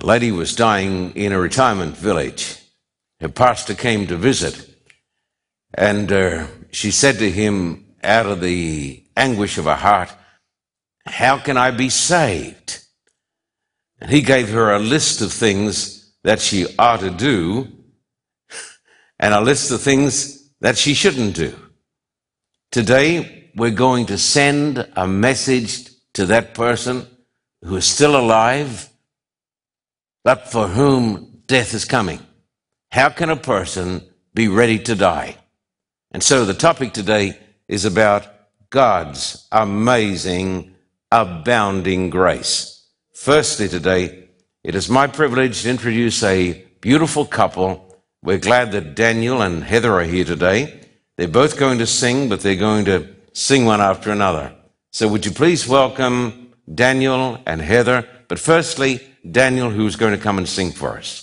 A lady was dying in a retirement village. Her pastor came to visit, and uh, she said to him, out of the anguish of her heart, How can I be saved? And he gave her a list of things that she ought to do and a list of things that she shouldn't do. Today, we're going to send a message to that person who is still alive, but for whom death is coming. How can a person be ready to die? And so the topic today is about God's amazing, abounding grace. Firstly, today, it is my privilege to introduce a beautiful couple. We're glad that Daniel and Heather are here today. They're both going to sing, but they're going to sing one after another. So would you please welcome Daniel and Heather? But firstly, Daniel, who's going to come and sing for us.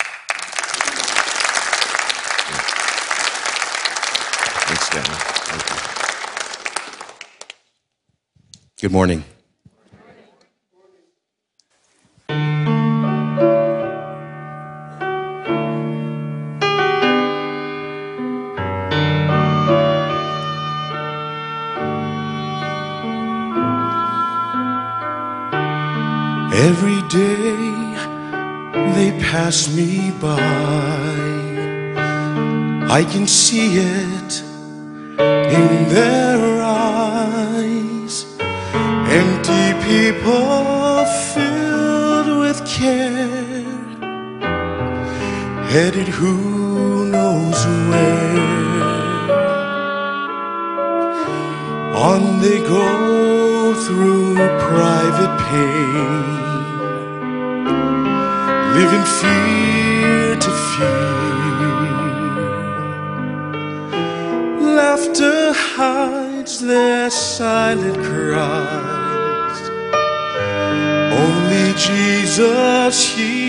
Thanks, Daniel. Thank. Good morning. Every pass me by. I can see it in their eyes. Empty people filled with care, headed who knows where. On they go through private pain, living fear to fear. Laughter hides their silent cries. Only Jesus hears.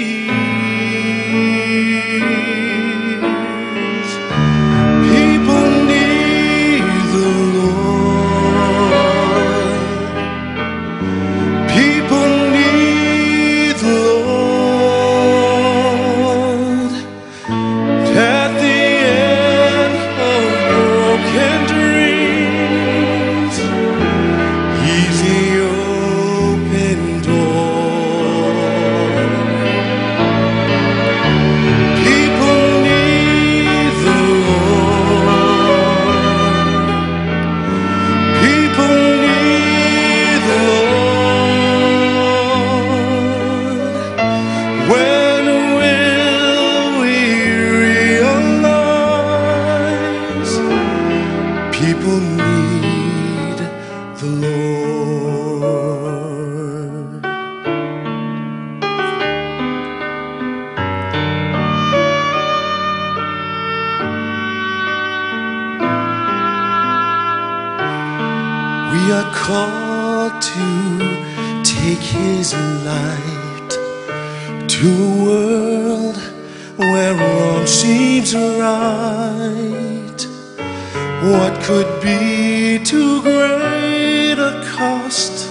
What could be too great a cost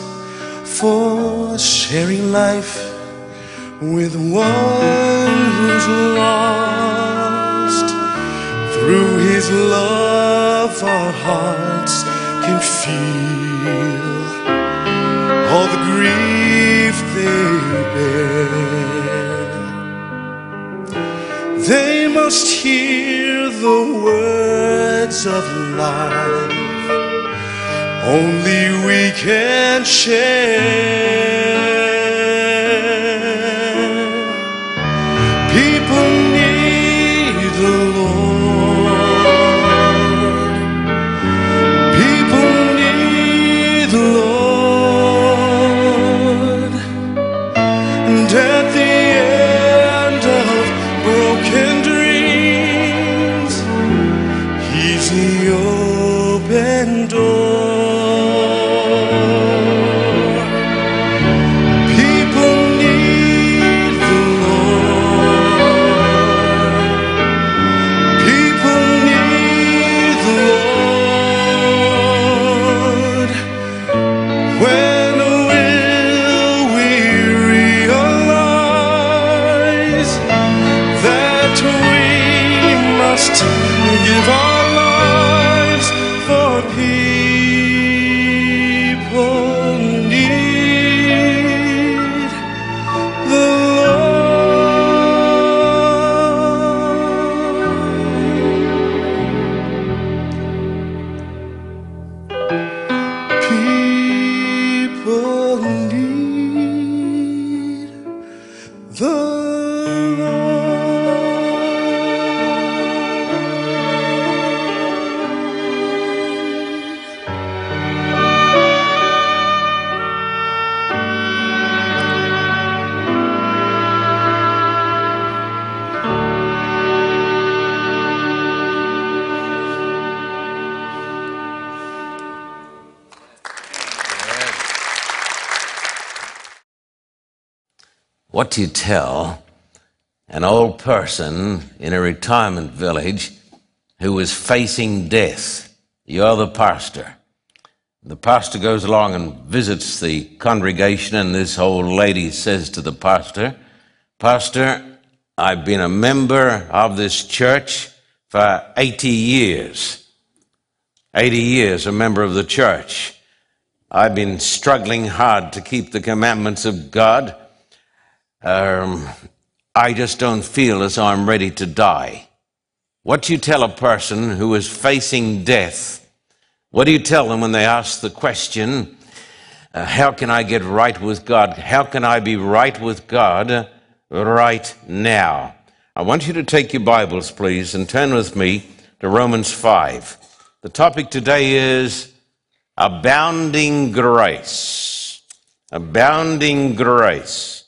for sharing life with one who's lost? Through His love, our hearts can feel all the grief they bear. Must hear the words of life only we can share. You tell an old person in a retirement village who is facing death? You're the pastor. The pastor goes along and visits the congregation, and this old lady says to the pastor, Pastor, I've been a member of this church for 80 years. 80 years, a member of the church. I've been struggling hard to keep the commandments of God. Um, I just don't feel as though I'm ready to die. What do you tell a person who is facing death? What do you tell them when they ask the question, uh, How can I get right with God? How can I be right with God right now? I want you to take your Bibles, please, and turn with me to Romans 5. The topic today is abounding grace. Abounding grace.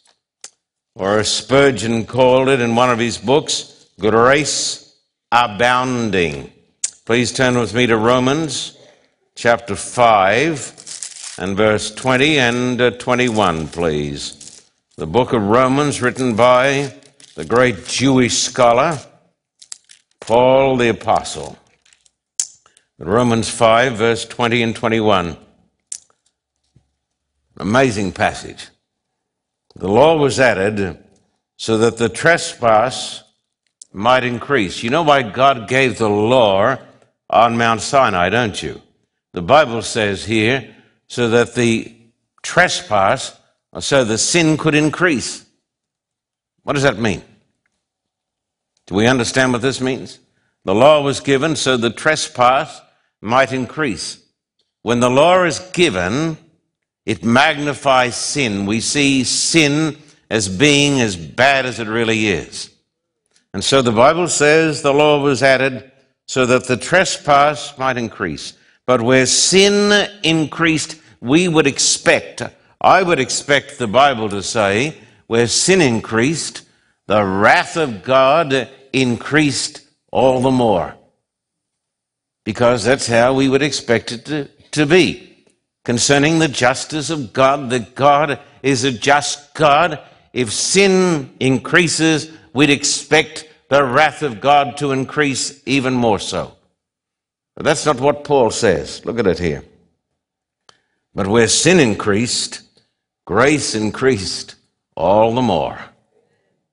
Or as Spurgeon called it in one of his books, grace abounding. Please turn with me to Romans chapter 5 and verse 20 and uh, 21, please. The book of Romans, written by the great Jewish scholar, Paul the Apostle. Romans 5, verse 20 and 21. Amazing passage. The law was added so that the trespass might increase. You know why God gave the law on Mount Sinai, don't you? The Bible says here, so that the trespass, so the sin could increase. What does that mean? Do we understand what this means? The law was given so the trespass might increase. When the law is given, it magnifies sin. We see sin as being as bad as it really is. And so the Bible says the law was added so that the trespass might increase. But where sin increased, we would expect, I would expect the Bible to say, where sin increased, the wrath of God increased all the more. Because that's how we would expect it to, to be. Concerning the justice of God, that God is a just God. If sin increases, we'd expect the wrath of God to increase even more so. But that's not what Paul says. Look at it here. But where sin increased, grace increased all the more.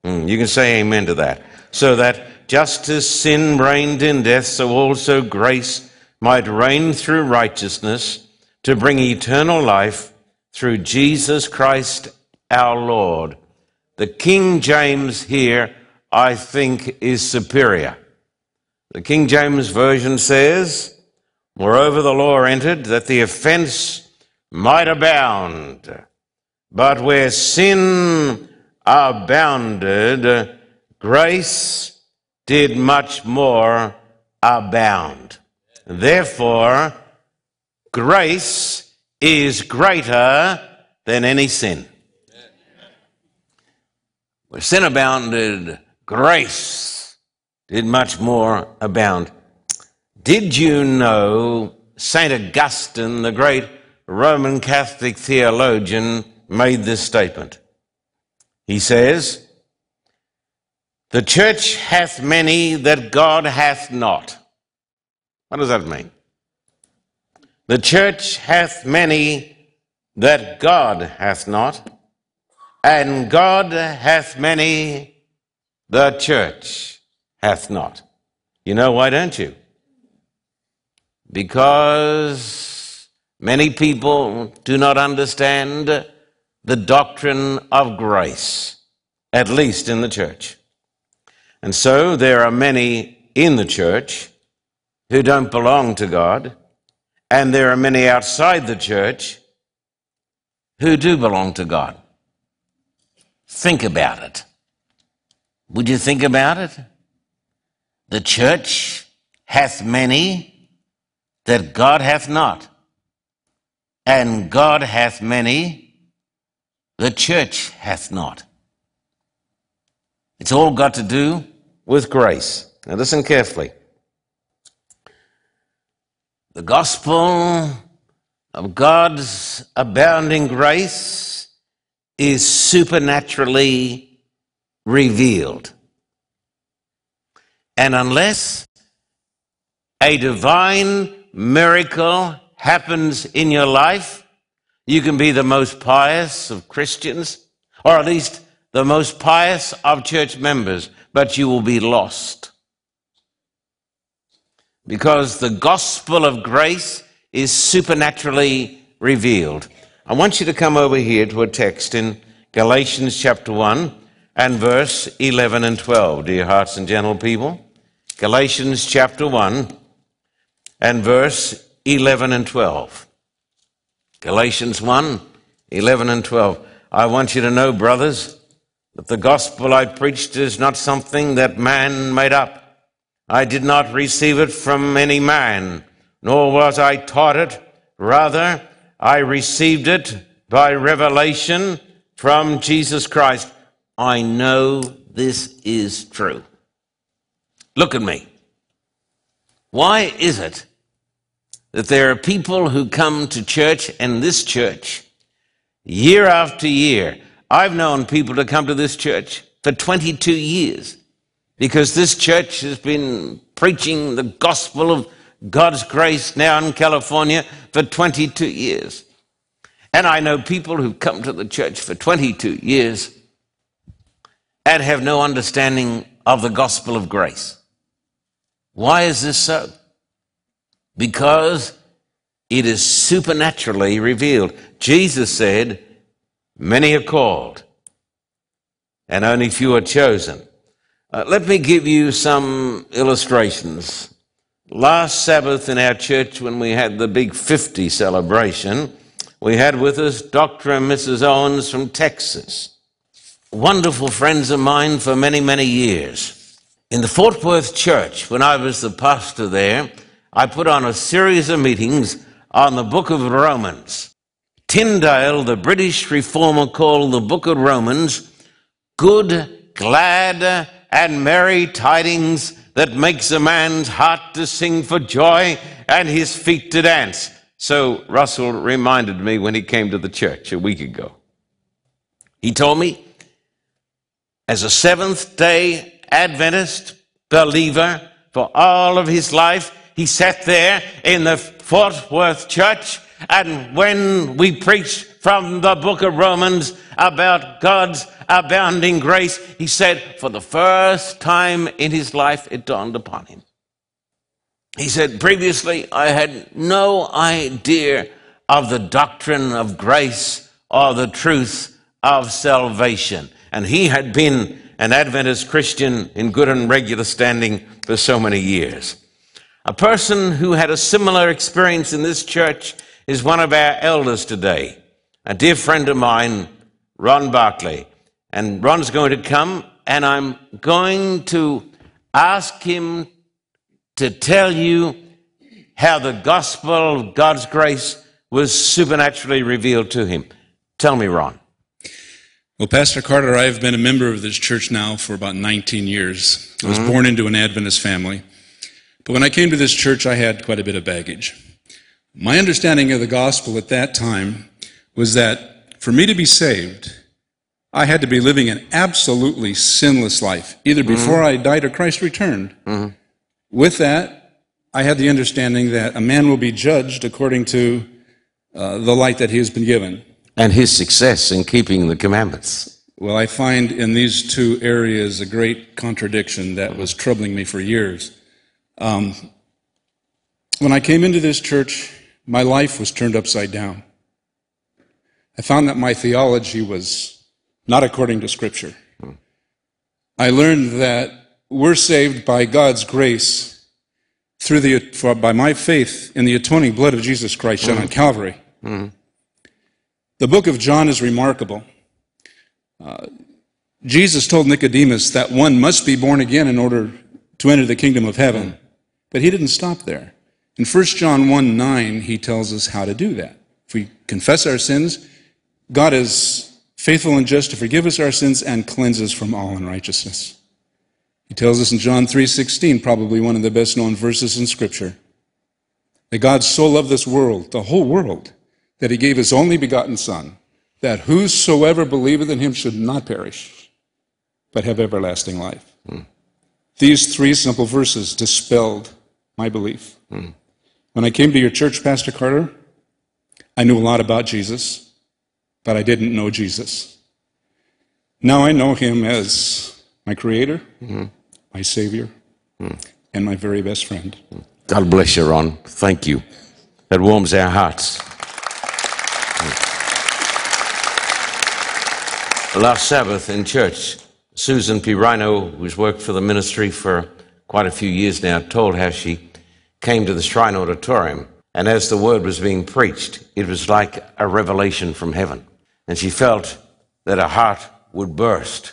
Mm, you can say amen to that. So that just as sin reigned in death, so also grace might reign through righteousness to bring eternal life through Jesus Christ our Lord. The King James here, I think, is superior. The King James Version says, Moreover, the law entered that the offense might abound. But where sin abounded, grace did much more abound. Therefore, grace is greater than any sin. Where sin abounded, grace did much more abound. Did you know St. Augustine, the great Roman Catholic theologian, made this statement? He says, The church hath many that God hath not. What does that mean? The church hath many that God hath not, and God hath many the church hath not. You know why don't you? because many people do not understand the doctrine of grace, at least in the church. And so there are many in the church who don't belong to God, and there are many outside the church who do belong to God. Think about it. Would you think about it? The church hath many that God hath not, and God hath many the church hath not. It's all got to do with grace. Now listen carefully. The gospel of God's abounding grace is supernaturally revealed. And unless a divine miracle happens in your life, you can be the most pious of Christians, or at least the most pious of church members, but you will be lost. Because the gospel of grace is supernaturally revealed. I want you to come over here to a text in Galatians chapter 1 and verse 11 and 12, dear hearts and gentle people. Galatians chapter 1 and verse 11 and 12. Galatians 1 11 and 12. I want you to know, brothers, that the gospel I preached is not something that man made up. I did not receive it from any man, nor was I taught it. Rather, I received it by revelation from Jesus Christ. I know this is true. Look at me. Why is it that there are people who come to church and this church year after year. I've known people to come to this church for 22 years because this church has been preaching the gospel of God's grace now in California for 22 years. And I know people who've come to the church for 22 years and have no understanding of the gospel of grace. Why is this so? because it is supernaturally revealed. Jesus said, Many are called, and only few are chosen. Uh, let me give you some illustrations. Last Sabbath in our church, when we had the big 50 celebration, we had with us Dr. and Mrs. Owens from Texas. Wonderful friends of mine for many, many years. In the Fort Worth church, when I was the pastor there, I put on a series of meetings on the book of Romans. Tyndale, the British reformer, called the book of Romans good, glad, and merry tidings that makes a man's heart to sing for joy and his feet to dance. So Russell reminded me when he came to the church a week ago. He told me, as a Seventh day Adventist believer for all of his life, he sat there in the Fort Worth church, and when we preached from the book of Romans about God's abounding grace, he said, for the first time in his life, it dawned upon him. He said, previously, I had no idea of the doctrine of grace or the truth of salvation. And he had been an Adventist Christian in good and regular standing for so many years. A person who had a similar experience in this church is one of our elders today, a dear friend of mine, Ron Barkley. And Ron's going to come, and I'm going to ask him to tell you how the gospel of God's grace was supernaturally revealed to him. Tell me, Ron. Well, Pastor Carter, I've been a member of this church now for about 19 years. I was mm-hmm. born into an Adventist family. But when I came to this church, I had quite a bit of baggage. My understanding of the gospel at that time was that for me to be saved, I had to be living an absolutely sinless life, either mm-hmm. before mm-hmm. I died or Christ returned. Mm-hmm. With that, I had the understanding that a man will be judged according to uh, the light that he has been given. And his success in keeping the commandments. Well, I find in these two areas a great contradiction that was troubling me for years. Um, When I came into this church, my life was turned upside down. I found that my theology was not according to Scripture. I learned that we're saved by God's grace through the, for, by my faith in the atoning blood of Jesus Christ shed on Calvary. The book of John is remarkable. Uh, Jesus told Nicodemus that one must be born again in order to enter the kingdom of heaven. But he didn't stop there. In 1 John 1 9, he tells us how to do that. If we confess our sins, God is faithful and just to forgive us our sins and cleanse us from all unrighteousness. He tells us in John 3:16, probably one of the best known verses in scripture, that God so loved this world, the whole world, that he gave his only begotten son, that whosoever believeth in him should not perish, but have everlasting life. Hmm. These three simple verses dispelled my belief. Hmm. When I came to your church, Pastor Carter, I knew a lot about Jesus, but I didn't know Jesus. Now I know him as my creator, mm-hmm. my savior, mm. and my very best friend. God bless you, Ron. Thank you. That warms our hearts. Mm. Last Sabbath in church, Susan Pirino, who's worked for the ministry for quite a few years now, told how she came to the Shrine Auditorium, and as the word was being preached, it was like a revelation from heaven. And she felt that her heart would burst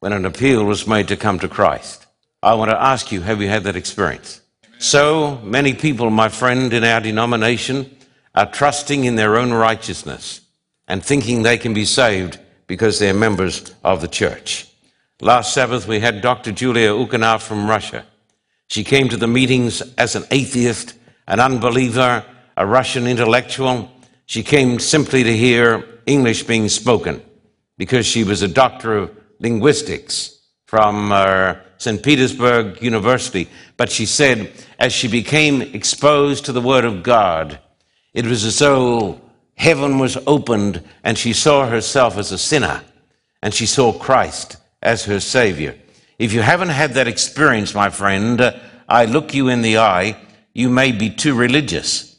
when an appeal was made to come to Christ. I want to ask you, have you had that experience? So many people, my friend, in our denomination are trusting in their own righteousness and thinking they can be saved because they're members of the church. Last Sabbath, we had Dr. Julia Ukana from Russia. She came to the meetings as an atheist, an unbeliever, a Russian intellectual. She came simply to hear English being spoken because she was a doctor of linguistics from uh, St. Petersburg University. But she said, as she became exposed to the Word of God, it was as though heaven was opened and she saw herself as a sinner and she saw Christ as her Savior. If you haven't had that experience, my friend, uh, I look you in the eye, you may be too religious.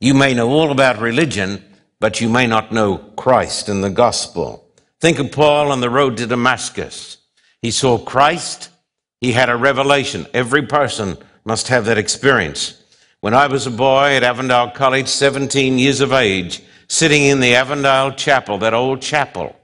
You may know all about religion, but you may not know Christ and the gospel. Think of Paul on the road to Damascus. He saw Christ, he had a revelation. Every person must have that experience. When I was a boy at Avondale College, 17 years of age, sitting in the Avondale Chapel, that old chapel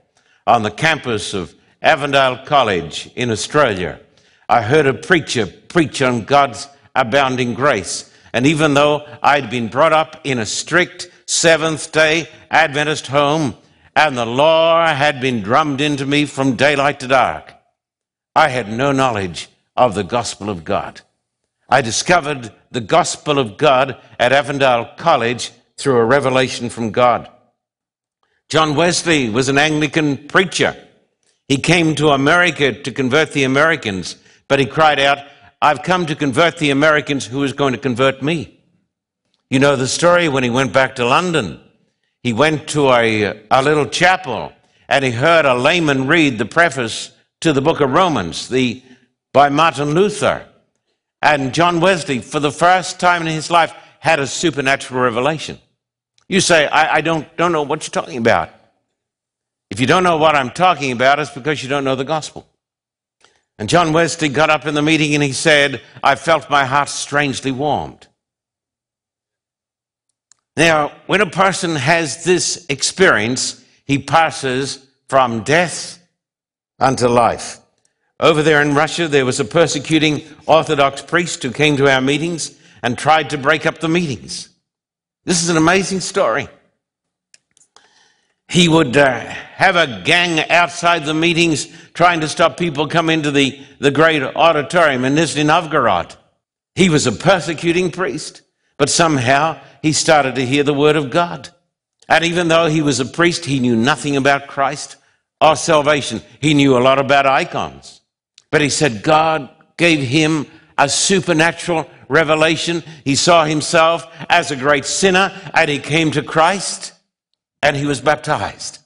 on the campus of Avondale College in Australia, I heard a preacher preach on God's abounding grace. And even though I'd been brought up in a strict Seventh day Adventist home, and the law had been drummed into me from daylight to dark, I had no knowledge of the gospel of God. I discovered the gospel of God at Avondale College through a revelation from God. John Wesley was an Anglican preacher. He came to America to convert the Americans, but he cried out, I've come to convert the Americans who is going to convert me. You know the story when he went back to London. He went to a, a little chapel and he heard a layman read the preface to the book of Romans, the, by Martin Luther. And John Wesley, for the first time in his life, had a supernatural revelation. You say, I, I don't, don't know what you're talking about. If you don't know what I'm talking about, it's because you don't know the gospel. And John Wesley got up in the meeting and he said, I felt my heart strangely warmed. Now, when a person has this experience, he passes from death unto life. Over there in Russia, there was a persecuting Orthodox priest who came to our meetings and tried to break up the meetings. This is an amazing story. He would uh, have a gang outside the meetings trying to stop people coming to the, the great auditorium in Nizhny Novgorod. He was a persecuting priest, but somehow he started to hear the word of God. And even though he was a priest, he knew nothing about Christ or salvation. He knew a lot about icons. But he said God gave him a supernatural revelation. He saw himself as a great sinner and he came to Christ and he was baptized.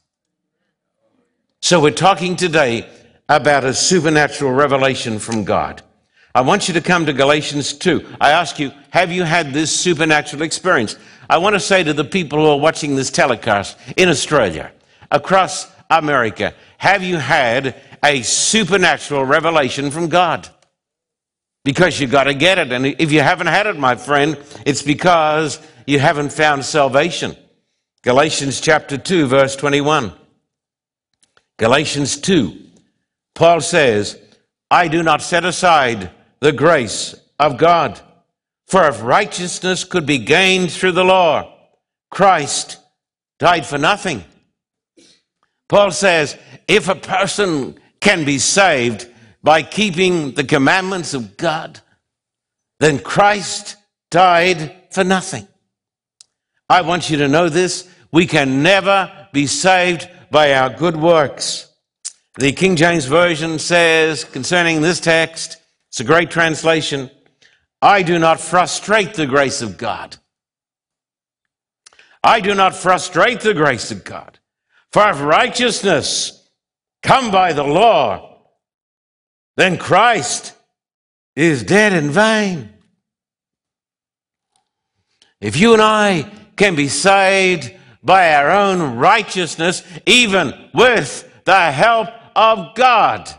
So we're talking today about a supernatural revelation from God. I want you to come to Galatians 2. I ask you, have you had this supernatural experience? I want to say to the people who are watching this telecast in Australia, across America, have you had a supernatural revelation from God? Because you've got to get it. And if you haven't had it, my friend, it's because you haven't found salvation. Galatians chapter 2, verse 21. Galatians 2. Paul says, I do not set aside the grace of God. For if righteousness could be gained through the law, Christ died for nothing. Paul says, if a person can be saved by keeping the commandments of God, then Christ died for nothing. I want you to know this. We can never be saved by our good works. The King James Version says concerning this text, it's a great translation. I do not frustrate the grace of God. I do not frustrate the grace of God. For if righteousness come by the law, then Christ is dead in vain. If you and I can be saved by our own righteousness, even with the help of God,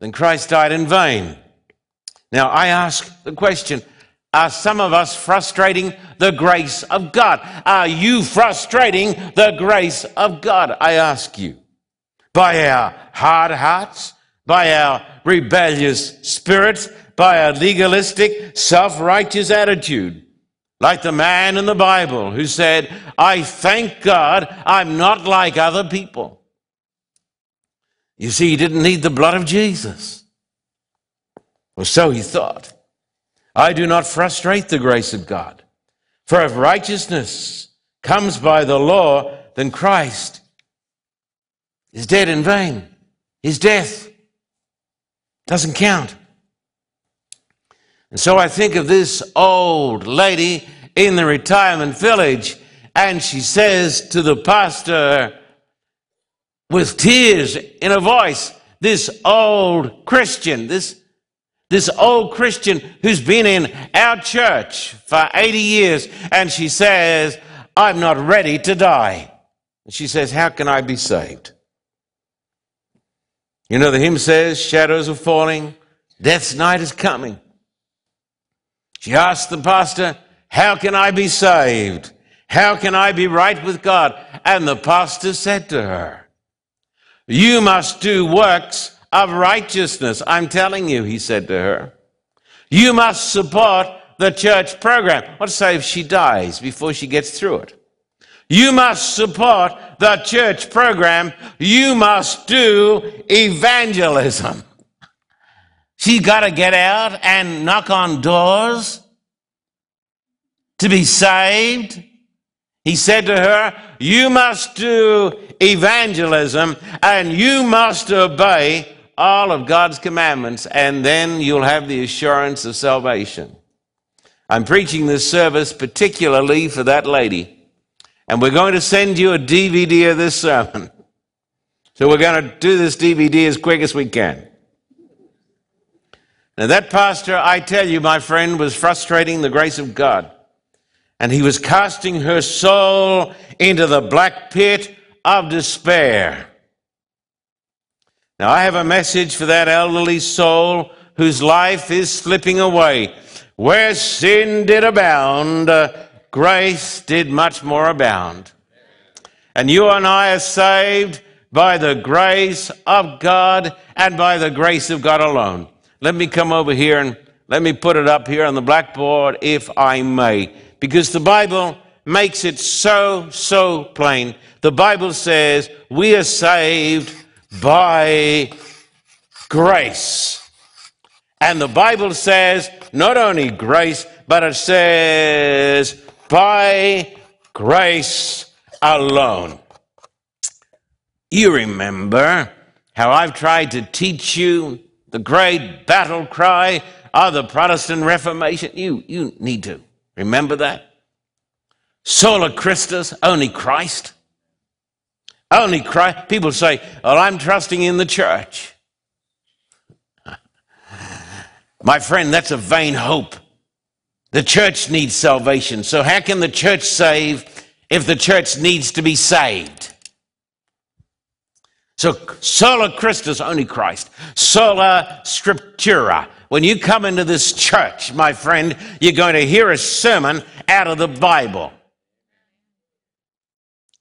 then Christ died in vain. Now, I ask the question Are some of us frustrating the grace of God? Are you frustrating the grace of God? I ask you. By our hard hearts, by our rebellious spirits, by our legalistic, self righteous attitude. Like the man in the Bible who said, I thank God I'm not like other people. You see, he didn't need the blood of Jesus. Or so he thought. I do not frustrate the grace of God. For if righteousness comes by the law, then Christ is dead in vain. His death doesn't count. And so I think of this old lady in the retirement village, and she says to the pastor, with tears in her voice, this old Christian, this, this old Christian who's been in our church for 80 years, and she says, I'm not ready to die. And she says, How can I be saved? You know, the hymn says, Shadows are falling, death's night is coming. She asked the pastor, How can I be saved? How can I be right with God? And the pastor said to her, you must do works of righteousness. I'm telling you, he said to her. You must support the church program. What say if she dies before she gets through it? You must support the church program. You must do evangelism. She's got to get out and knock on doors to be saved. He said to her, You must do evangelism and you must obey all of God's commandments, and then you'll have the assurance of salvation. I'm preaching this service particularly for that lady, and we're going to send you a DVD of this sermon. So we're going to do this DVD as quick as we can. Now, that pastor, I tell you, my friend, was frustrating the grace of God and he was casting her soul into the black pit of despair. Now, I have a message for that elderly soul whose life is slipping away. Where sin did abound, grace did much more abound. And you and I are saved by the grace of God and by the grace of God alone. Let me come over here and let me put it up here on the blackboard, if I may because the Bible makes it so, so plain. The Bible says we are saved by grace. And the Bible says not only grace, but it says by grace alone. You remember how I've tried to teach you the great battle cry of the Protestant Reformation? You, you need to Remember that? Sola Christus, only Christ. Only Christ. People say, Well, I'm trusting in the church. My friend, that's a vain hope. The church needs salvation. So, how can the church save if the church needs to be saved? So, sola Christus, only Christ. Sola Scriptura. When you come into this church, my friend, you're going to hear a sermon out of the Bible.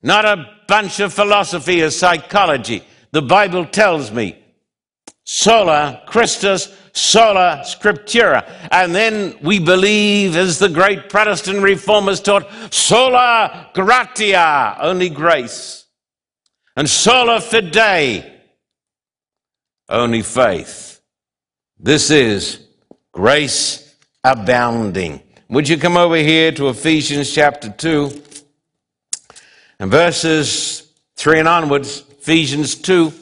Not a bunch of philosophy or psychology. The Bible tells me sola Christus, sola scriptura. And then we believe, as the great Protestant reformers taught, sola gratia, only grace. And sola fide, only faith. This is grace abounding. Would you come over here to Ephesians chapter 2 and verses 3 and onwards? Ephesians 2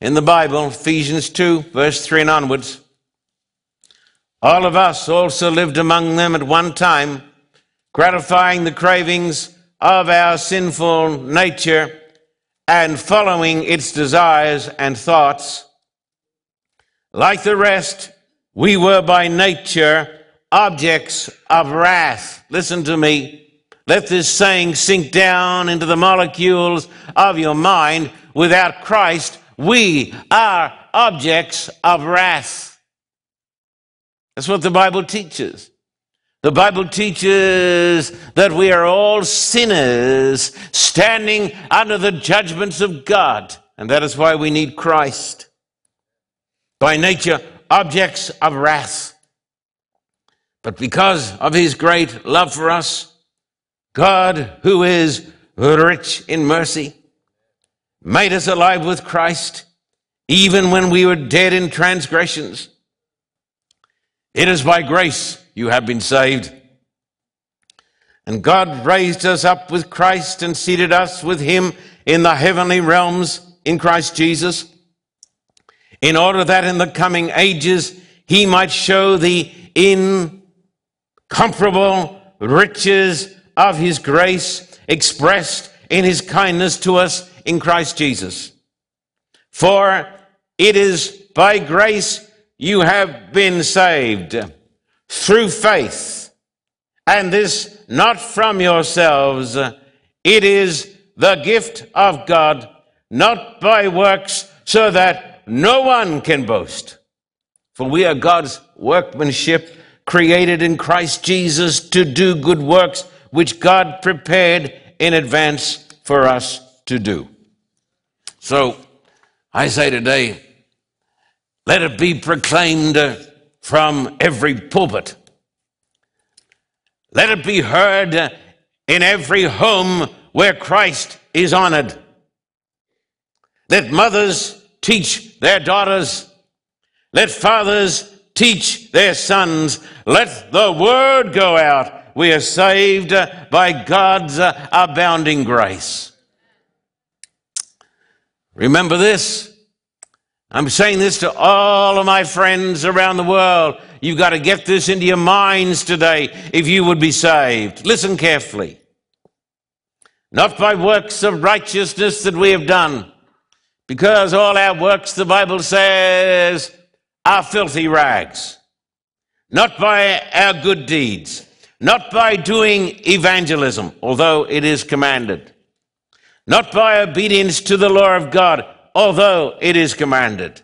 in the Bible, Ephesians 2, verse 3 and onwards. All of us also lived among them at one time, gratifying the cravings of our sinful nature and following its desires and thoughts. Like the rest, we were by nature objects of wrath. Listen to me. Let this saying sink down into the molecules of your mind. Without Christ, we are objects of wrath. That's what the Bible teaches. The Bible teaches that we are all sinners standing under the judgments of God. And that is why we need Christ. By nature, objects of wrath. But because of his great love for us, God, who is rich in mercy, made us alive with Christ, even when we were dead in transgressions. It is by grace you have been saved. And God raised us up with Christ and seated us with him in the heavenly realms in Christ Jesus, in order that in the coming ages he might show the incomparable riches of his grace expressed in his kindness to us in Christ Jesus. For it is by grace you have been saved through faith, and this not from yourselves. It is the gift of God, not by works, so that no one can boast. For we are God's workmanship, created in Christ Jesus to do good works, which God prepared in advance for us to do. So I say today, let it be proclaimed uh, from every pulpit. Let it be heard uh, in every home where Christ is honored. Let mothers teach their daughters. Let fathers teach their sons. Let the word go out. We are saved uh, by God's uh, abounding grace. Remember this. I'm saying this to all of my friends around the world. You've got to get this into your minds today if you would be saved. Listen carefully. Not by works of righteousness that we have done, because all our works, the Bible says, are filthy rags. Not by our good deeds, not by doing evangelism, although it is commanded not by obedience to the law of God, although it is commanded,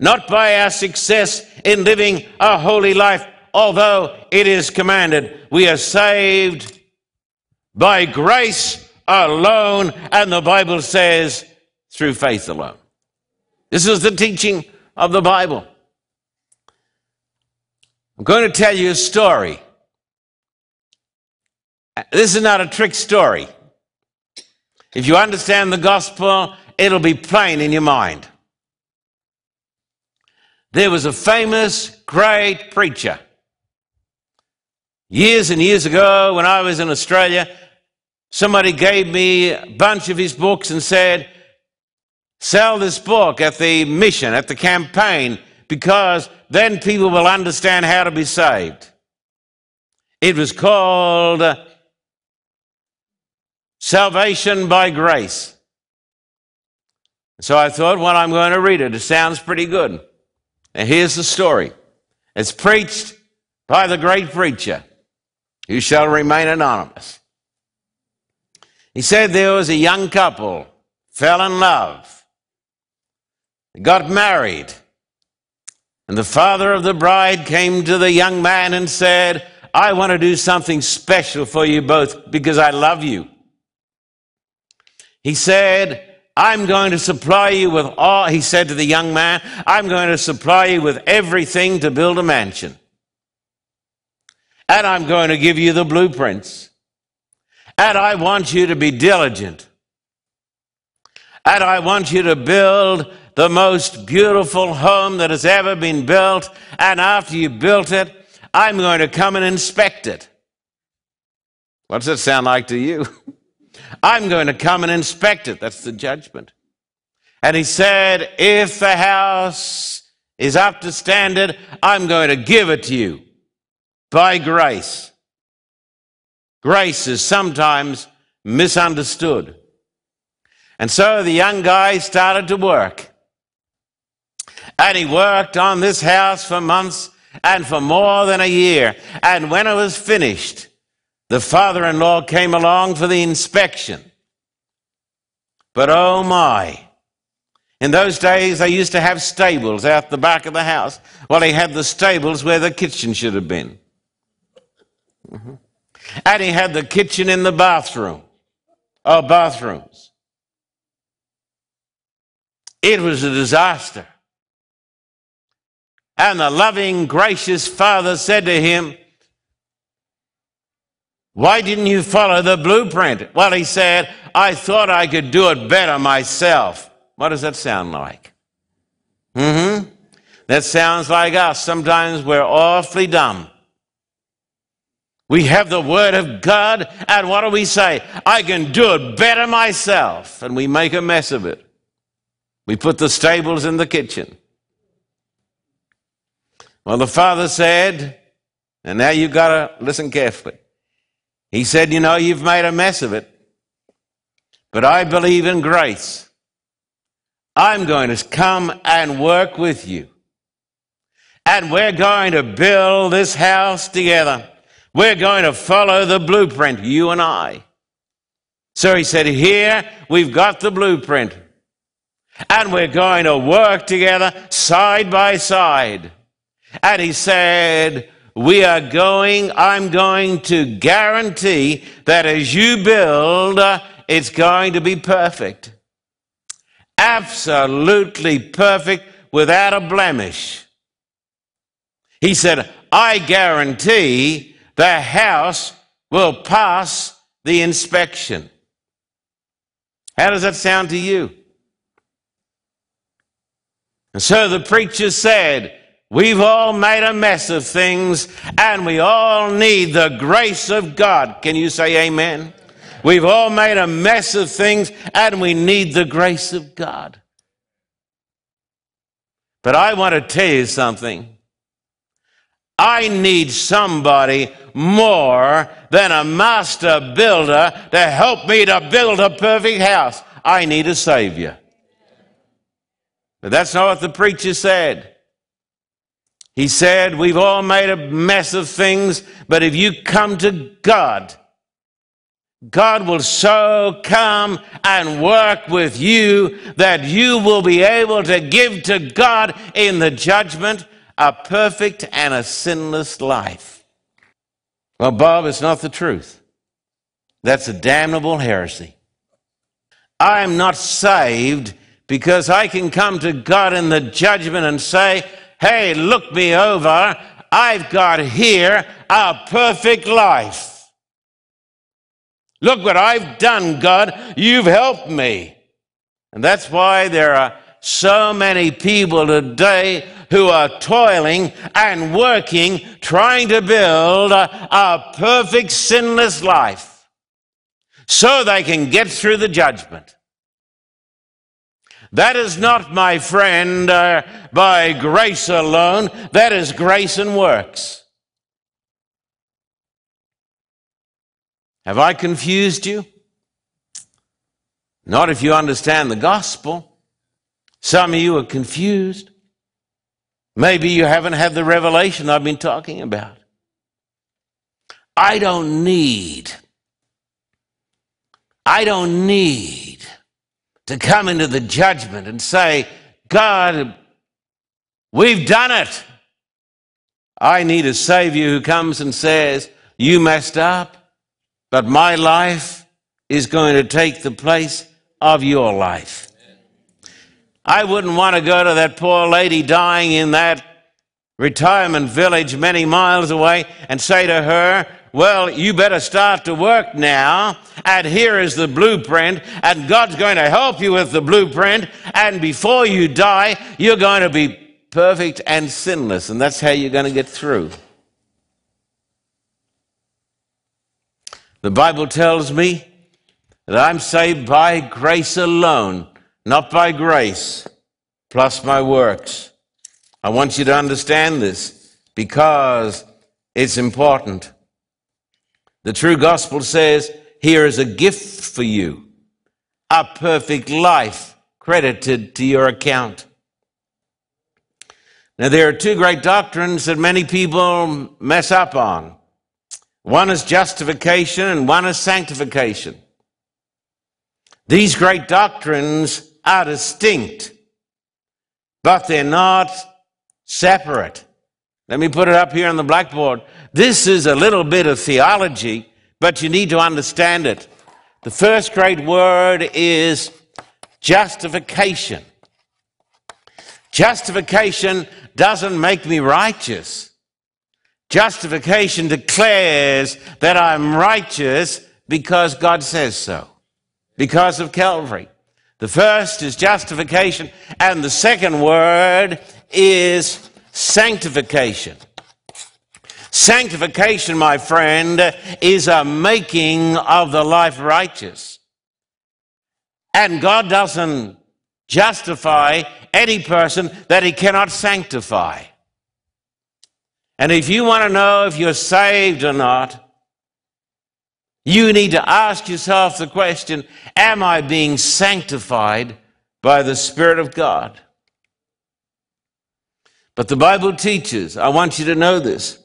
not by our success in living a holy life, although it is commanded. We are saved by grace alone, and the Bible says through faith alone. This is the teaching of the Bible. I'm going to tell you a story. This is not a trick story. If you understand the gospel, it'll be plain in your mind. There was a famous, great preacher. Years and years ago, when I was in Australia, somebody gave me a bunch of his books and said, Sell this book at the mission, at the campaign, because then people will understand how to be saved. It was called Salvation by grace. So I thought, well, I'm going to read it. It sounds pretty good. And here's the story. It's preached by the great preacher who shall remain anonymous. He said there was a young couple, fell in love, got married, and the father of the bride came to the young man and said, I want to do something special for you both because I love you. He said, I'm going to supply you with all, he said to the young man, I'm going to supply you with everything to build a mansion. And I'm going to give you the blueprints. And I want you to be diligent. And I want you to build the most beautiful home that has ever been built. And after you built it, I'm going to come and inspect it. What's that sound like to you? I'm going to come and inspect it. That's the judgment. And he said, if the house is up to standard, I'm going to give it to you by grace. Grace is sometimes misunderstood. And so the young guy started to work. And he worked on this house for months and for more than a year. And when it was finished, the father in law came along for the inspection. But oh my. In those days, they used to have stables out the back of the house. Well, he had the stables where the kitchen should have been. Mm-hmm. And he had the kitchen in the bathroom, or oh, bathrooms. It was a disaster. And the loving, gracious father said to him, Why didn't you follow the blueprint? Well, he said, I thought I could do it better myself. What does that sound like? Mm hmm. That sounds like us. Sometimes we're awfully dumb. We have the Word of God, and what do we say? I can do it better myself. And we make a mess of it. We put the stables in the kitchen. Well, the father said, and now you've got to listen carefully. He said, You know, you've made a mess of it, but I believe in grace. I'm going to come and work with you. And we're going to build this house together. We're going to follow the blueprint, you and I. So he said, Here we've got the blueprint. And we're going to work together side by side. And he said, We are going, I'm going to guarantee that as you build, uh, it's going to be perfect. Absolutely perfect without a blemish. He said, I guarantee the house will pass the inspection. How does that sound to you? And so the preacher said, We've all made a mess of things and we all need the grace of God. Can you say amen? We've all made a mess of things and we need the grace of God. But I want to tell you something. I need somebody more than a master builder to help me to build a perfect house. I need a Savior. But that's not what the preacher said. He said, We've all made a mess of things, but if you come to God, God will so come and work with you that you will be able to give to God in the judgment a perfect and a sinless life. Well, Bob, it's not the truth. That's a damnable heresy. I am not saved because I can come to God in the judgment and say, hey, look me over. I've got here a perfect life. Look what I've done, God. You've helped me. And that's why there are so many people today who are toiling and working, trying to build a, a perfect sinless life so they can get through the judgment. That is not, my friend, uh, by grace alone. That is grace and works. Have I confused you? Not if you understand the gospel. Some of you are confused. Maybe you haven't had the revelation I've been talking about. I don't need, I don't need to come into the judgment and say, God, we've done it. I need a Savior who comes and says, You messed up, but my life is going to take the place of your life. I wouldn't want to go to that poor lady dying in that retirement village many miles away and say to her, Well, you better start to work now, and here is the blueprint, and God's going to help you with the blueprint, and before you die, you're going to be perfect and sinless, and that's how you're going to get through. The Bible tells me that I'm saved by grace alone, not by grace plus my works. I want you to understand this because it's important. The true gospel says, here is a gift for you, a perfect life credited to your account. Now, there are two great doctrines that many people mess up on. One is justification and one is sanctification. These great doctrines are distinct, but they're not separate. Let me put it up here on the blackboard. This is a little bit of theology, but you need to understand it. The first great word is justification. Justification doesn't make me righteous. Justification declares that I'm righteous because God says so, because of Calvary. The first is justification, and the second word is sanctification. Sanctification, my friend, is a making of the life righteous. And God doesn't justify any person that he cannot sanctify. And if you want to know if you're saved or not, you need to ask yourself the question Am I being sanctified by the Spirit of God? But the Bible teaches, I want you to know this,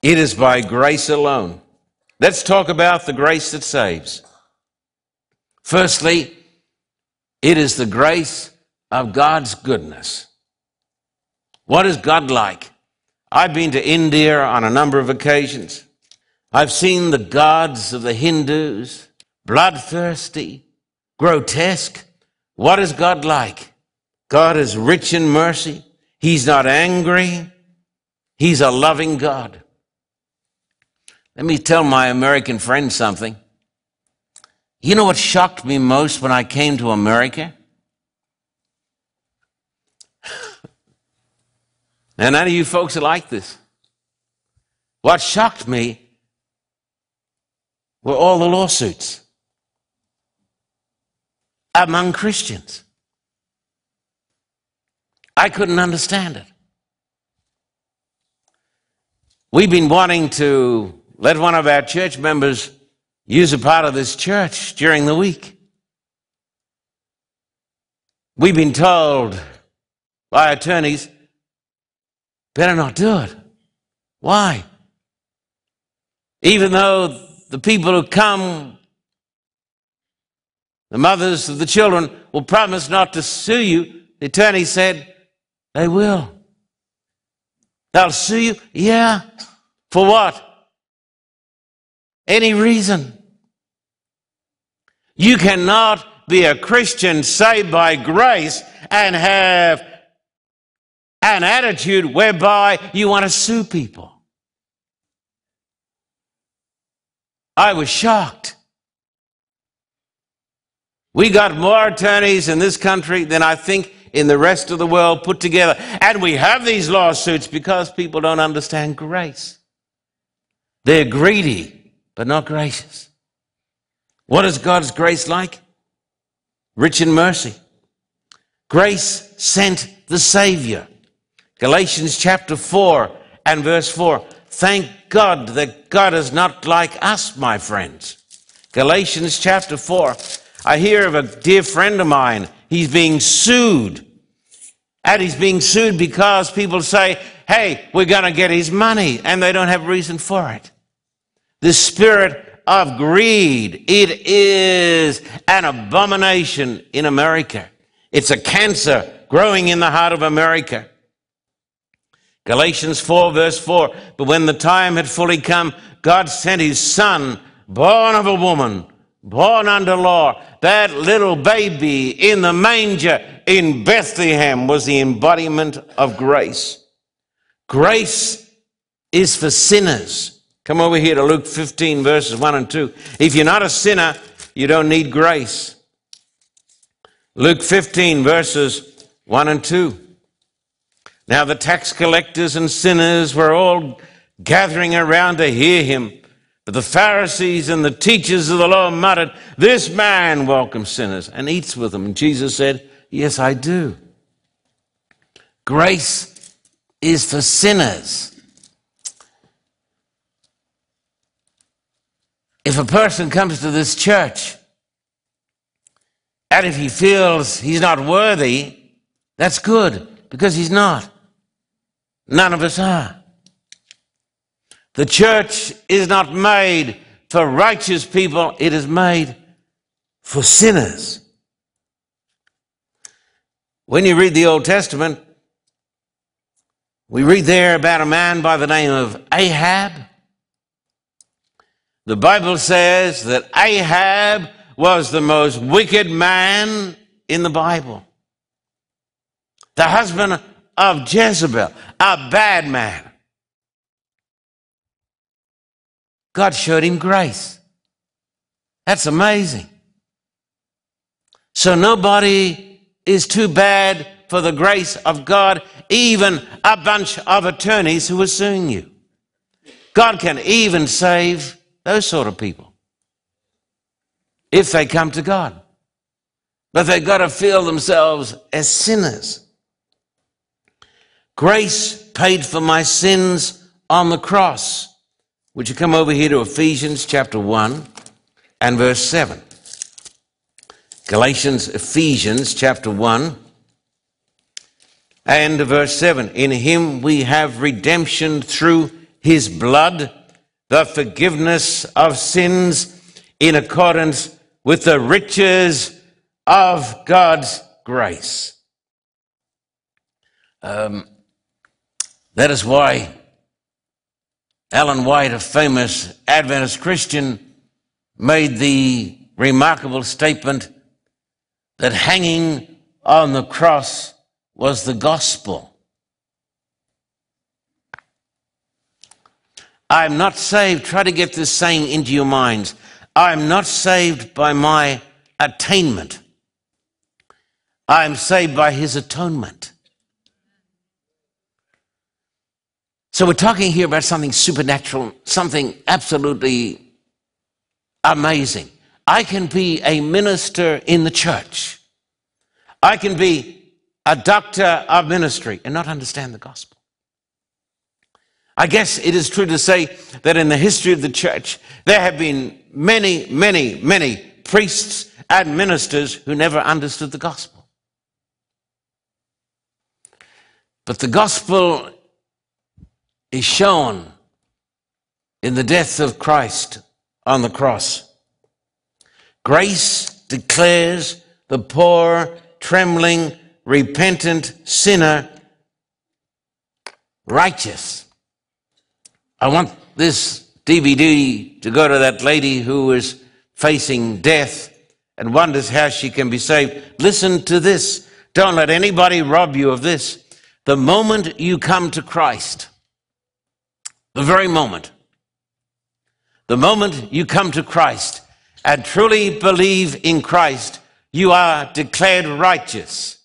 it is by grace alone. Let's talk about the grace that saves. Firstly, it is the grace of God's goodness. What is God like? I've been to India on a number of occasions. I've seen the gods of the Hindus, bloodthirsty, grotesque. What is God like? God is rich in mercy. He's not angry. He's a loving God. Let me tell my American friends something. You know what shocked me most when I came to America? now, none of you folks are like this. What shocked me were all the lawsuits among Christians. I couldn't understand it. We've been wanting to let one of our church members use a part of this church during the week. We've been told by attorneys, better not do it. Why? Even though the people who come, the mothers of the children, will promise not to sue you, the attorney said, they will. They'll sue you? Yeah. For what? Any reason. You cannot be a Christian saved by grace and have an attitude whereby you want to sue people. I was shocked. We got more attorneys in this country than I think in the rest of the world put together. And we have these lawsuits because people don't understand grace. They're greedy, but not gracious. What is God's grace like? Rich in mercy. Grace sent the Savior. Galatians chapter 4 and verse 4. Thank God that God is not like us, my friends. Galatians chapter 4. I hear of a dear friend of mine. He's being sued. And he's being sued because people say, hey, we're going to get his money, and they don't have reason for it. The spirit of greed, it is an abomination in America. It's a cancer growing in the heart of America. Galatians 4, verse 4 But when the time had fully come, God sent his son, born of a woman, born under law. That little baby in the manger in Bethlehem was the embodiment of grace. Grace is for sinners. Come over here to Luke 15, verses 1 and 2. If you're not a sinner, you don't need grace. Luke 15, verses 1 and 2. Now the tax collectors and sinners were all gathering around to hear him. But the Pharisees and the teachers of the law muttered, This man welcomes sinners and eats with them. And Jesus said, Yes, I do. Grace is for sinners. If a person comes to this church and if he feels he's not worthy, that's good because he's not. None of us are. The church is not made for righteous people, it is made for sinners. When you read the Old Testament, we read there about a man by the name of Ahab. The Bible says that Ahab was the most wicked man in the Bible. The husband of Jezebel, a bad man. God showed him grace. That's amazing. So nobody is too bad for the grace of God, even a bunch of attorneys who are suing you. God can even save those sort of people if they come to God. But they've got to feel themselves as sinners. Grace paid for my sins on the cross. Would you come over here to Ephesians chapter 1 and verse 7? Galatians, Ephesians chapter 1 and verse 7. In him we have redemption through his blood, the forgiveness of sins in accordance with the riches of God's grace. Um, that is why Ellen White, a famous Adventist Christian, made the remarkable statement that hanging on the cross was the gospel. I'm not saved. Try to get this saying into your minds. I'm not saved by my attainment. I'm saved by his atonement. So we're talking here about something supernatural, something absolutely amazing. I can be a minister in the church. I can be a doctor of ministry and not understand the gospel. I guess it is true to say that in the history of the church, there have been many, many, many priests and ministers who never understood the gospel. But the gospel is shown in the death of Christ on the cross. Grace declares the poor, trembling, repentant sinner righteous. I want this DVD to go to that lady who is facing death and wonders how she can be saved. Listen to this. Don't let anybody rob you of this. The moment you come to Christ, the very moment. The moment you come to Christ and truly believe in Christ, you are declared righteous.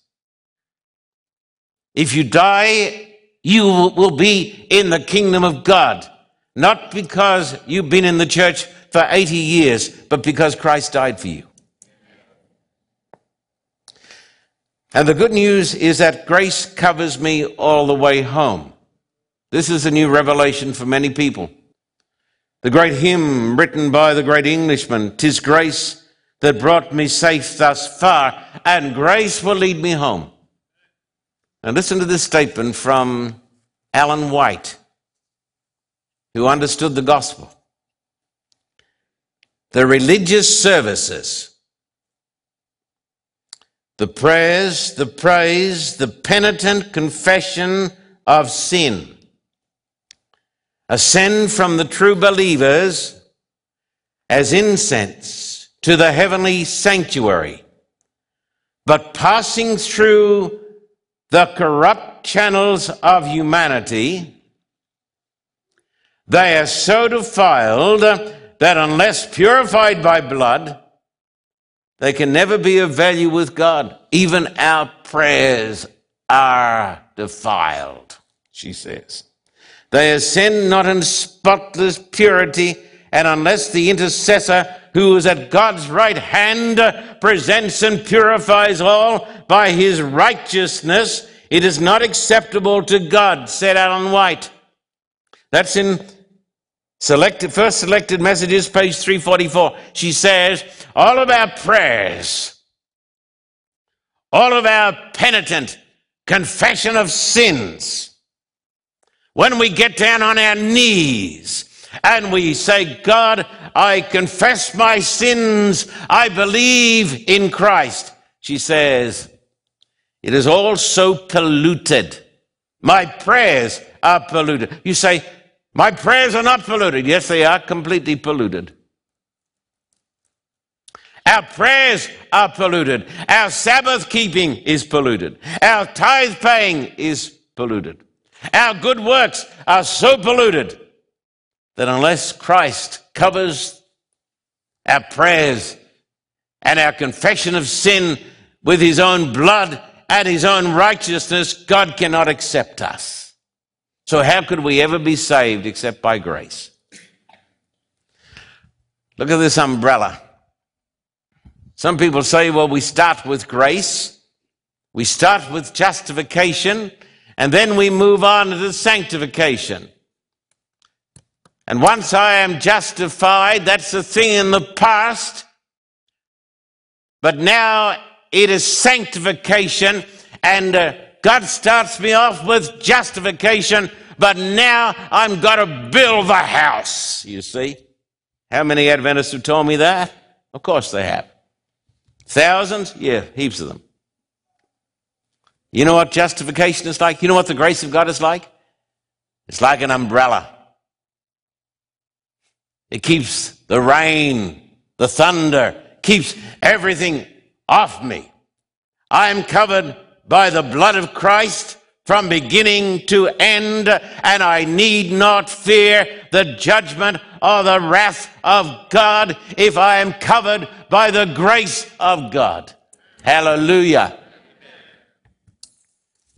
If you die, you will be in the kingdom of God, not because you've been in the church for 80 years, but because Christ died for you. And the good news is that grace covers me all the way home. This is a new revelation for many people. The great hymn written by the great Englishman, Tis grace that brought me safe thus far, and grace will lead me home. Now, listen to this statement from Ellen White, who understood the gospel. The religious services, the prayers, the praise, the penitent confession of sin ascend from the true believers as incense to the heavenly sanctuary, but passing through the corrupt channels of humanity, they are so defiled that unless purified by blood, they can never be of value with God. Even our prayers are defiled, she says. They ascend not in spotless purity, and unless the intercessor who is at God's right hand presents and purifies all by his righteousness, it is not acceptable to God, said Ellen White. That's in selected, first selected messages, page 344. She says, all of our prayers, all of our penitent confession of sins, when we get down on our knees and we say, God, I confess my sins, I believe in Christ, she says, it is all so polluted. My prayers are polluted. You say, my prayers are not polluted. Yes, they are completely polluted. Our prayers are polluted. Our Sabbath keeping is polluted. Our tithe paying is polluted. Our good works are so polluted that unless Christ covers our prayers and our confession of sin with his own blood and his own righteousness, God cannot accept us. So, how could we ever be saved except by grace? Look at this umbrella. Some people say, well, we start with grace, we start with justification, and then we move on to the sanctification. And once I am justified, that's a thing in the past. But now it is sanctification, and uh, God starts me off with justification, but now I'm got to build the house, you see. How many Adventists have told me that? Of course they have. Thousands? Yeah, heaps of them. You know what justification is like? You know what the grace of God is like? It's like an umbrella. It keeps the rain, the thunder, keeps everything off me. I am covered by the blood of Christ from beginning to end, and I need not fear the judgment or the wrath of God if I am covered by the grace of God. Hallelujah.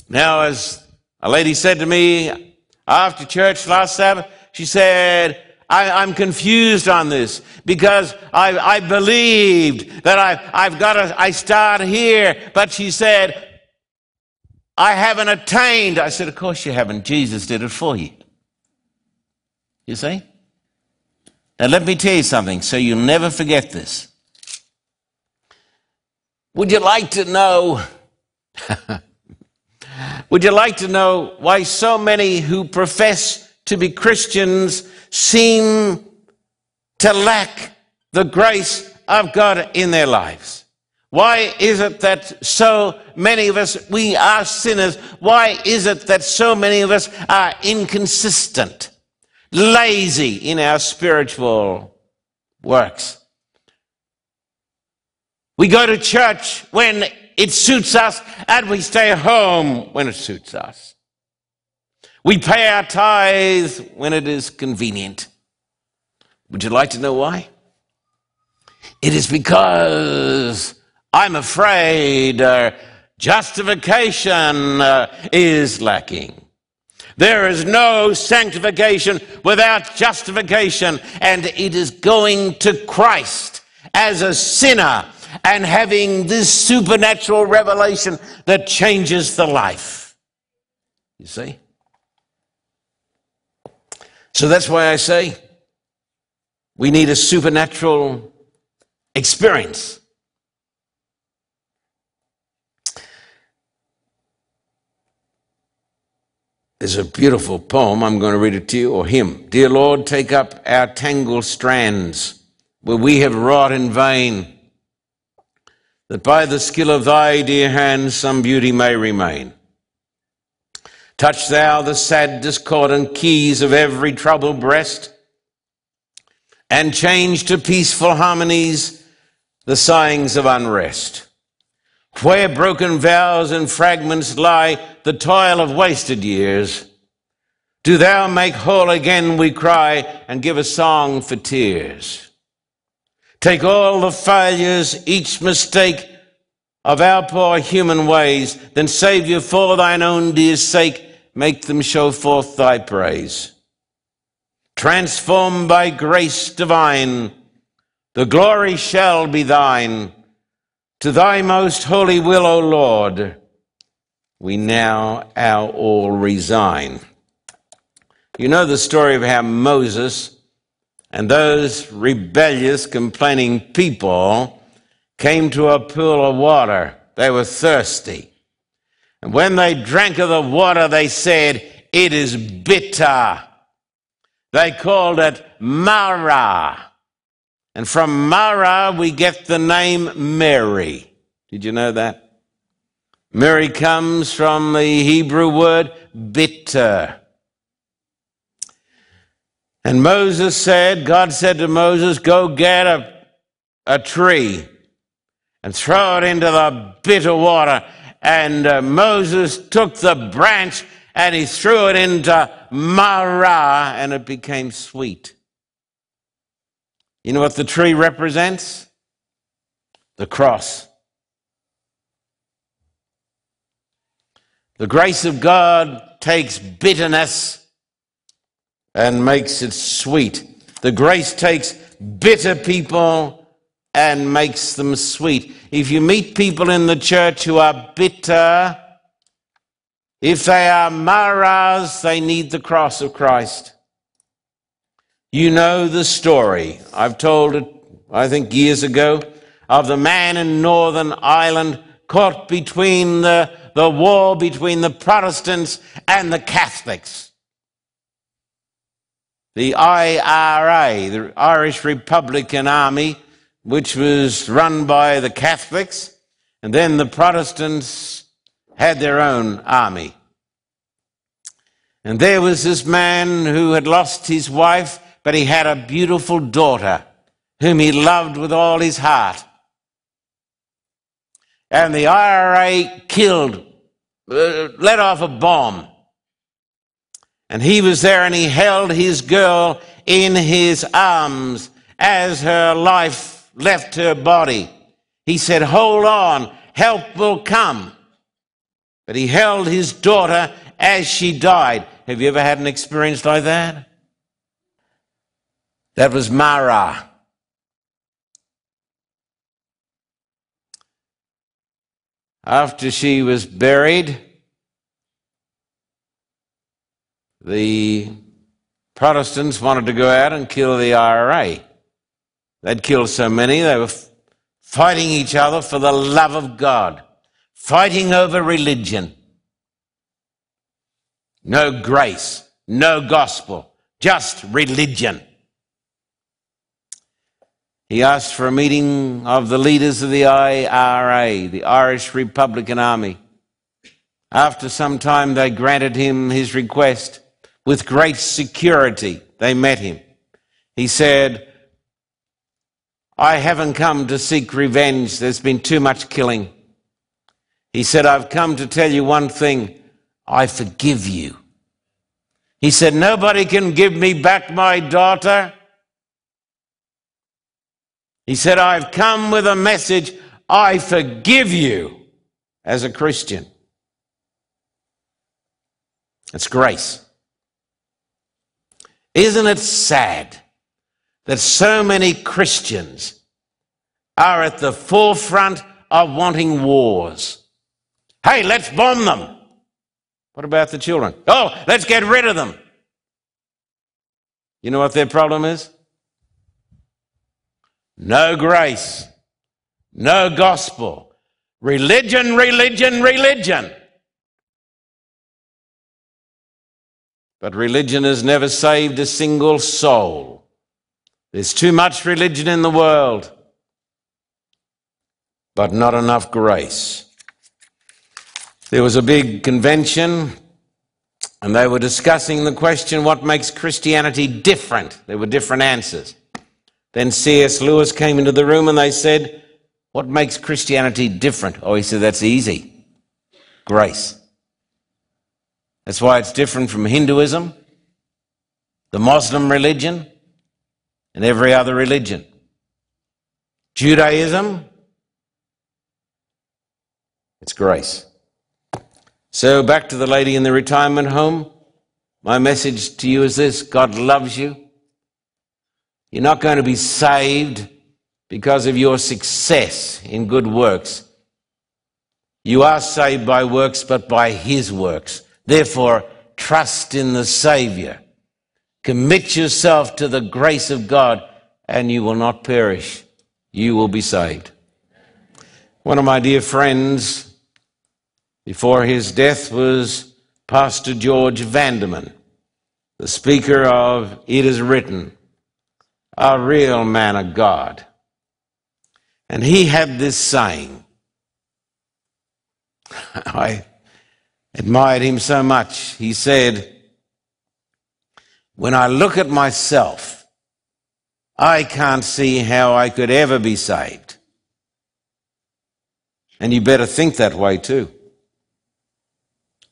Now, as a lady said to me after church last Sabbath, she said, I, am confused on this because I, I believed that I, I've got to, I start here, but she said, I haven't attained. I said, Of course you haven't. Jesus did it for you. You see? Now, let me tell you something so you'll never forget this. Would you like to know Would you like to know why so many who profess to be Christians seem to lack the grace of God in their lives? Why is it that so many of us, we are sinners? Why is it that so many of us are inconsistent, lazy in our spiritual works? We go to church when it suits us, and we stay home when it suits us. We pay our tithes when it is convenient. Would you like to know why? It is because I'm afraid uh, justification uh, is lacking. There is no sanctification without justification, and it is going to Christ as a sinner and having this supernatural revelation that changes the life. You see? So that's why I say we need a supernatural experience. There's a beautiful poem. I'm going to read it to you, or hymn. Dear Lord, take up our tangled strands where we have wrought in vain, that by the skill of thy dear hands some beauty may remain. Touch thou the sad discordant keys of every troubled breast, and change to peaceful harmonies the sighings of unrest. Where broken vows and fragments lie, the toil of wasted years, do thou make whole again, we cry, and give a song for tears. Take all the failures, each mistake of our poor human ways, then Saviour, for thine own dear sake, make them show forth thy praise. Transformed by grace divine, the glory shall be thine. To thy most holy will, O Lord, we now our all resign. You know the story of how Moses and those rebellious, complaining people came to a pool of water. They were thirsty. And when they drank of the water, they said, It is bitter. They called it Marah. And from Marah, we get the name Mary. Did you know that? Mary comes from the Hebrew word bitter. And Moses said, God said to Moses, Go get a, a tree and throw it into the bitter water. And uh, Moses took the branch and he threw it into Marah and it became sweet. You know what the tree represents? The cross. The grace of God takes bitterness and makes it sweet. The grace takes bitter people and makes them sweet. If you meet people in the church who are bitter, if they are Marahs, they need the cross of Christ. You know the story. I've told it, I think, years ago, of the man in Northern Ireland caught between the, the war between the Protestants and the Catholics the IRA, the Irish Republican Army, which was run by the Catholics, and then the Protestants had their own army. And there was this man who had lost his wife, but he had a beautiful daughter whom he loved with all his heart. And the IRA killed, uh, let off a bomb and he was there and he held his girl in his arms as her life left her body. He said, Hold on, help will come. But he held his daughter as she died. Have you ever had an experience like that? That was Marah. After she was buried, the Protestants wanted to go out and kill the IRA. They'd killed so many, they were fighting each other for the love of God, fighting over religion. No grace, no gospel, just religion. He asked for a meeting of the leaders of the IRA, the Irish Republican Army. After some time, they granted him his request. With great security, they met him. He said, I haven't come to seek revenge. There's been too much killing. He said, I've come to tell you one thing. I forgive you. He said, Nobody can give me back my daughter. He said, I've come with a message. I forgive you as a Christian. It's grace. Isn't it sad that so many Christians are at the forefront of wanting wars? Hey, let's bomb them. What about the children? Oh, let's get rid of them. You know what their problem is? No grace, no gospel. Religion, religion, religion. But religion has never saved a single soul. There's too much religion in the world, but not enough grace. There was a big convention, and they were discussing the question what makes Christianity different? There were different answers. Then C.S. Lewis came into the room and they said, What makes Christianity different? Oh, he said, That's easy grace. That's why it's different from Hinduism, the Muslim religion, and every other religion. Judaism, it's grace. So, back to the lady in the retirement home. My message to you is this God loves you. You're not going to be saved because of your success in good works. You are saved by works, but by His works. Therefore, trust in the Savior. Commit yourself to the grace of God, and you will not perish. You will be saved. One of my dear friends, before his death, was Pastor George Vandeman, the speaker of It Is Written, a real man of God. And he had this saying. I admired him so much. He said, When I look at myself, I can't see how I could ever be saved. And you better think that way too.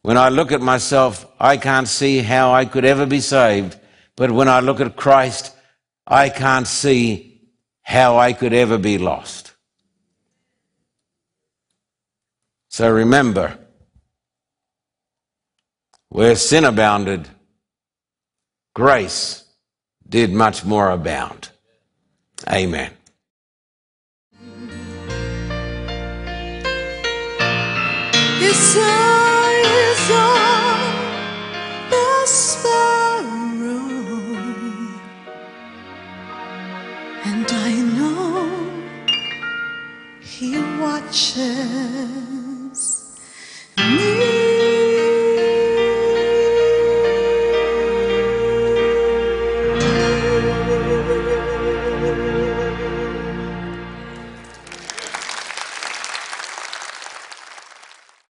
When I look at myself, I can't see how I could ever be saved. But when I look at Christ, I can't see how I could ever be lost. So remember, where sin abounded, grace did much more abound. Amen. On the sparrow, and I know He watches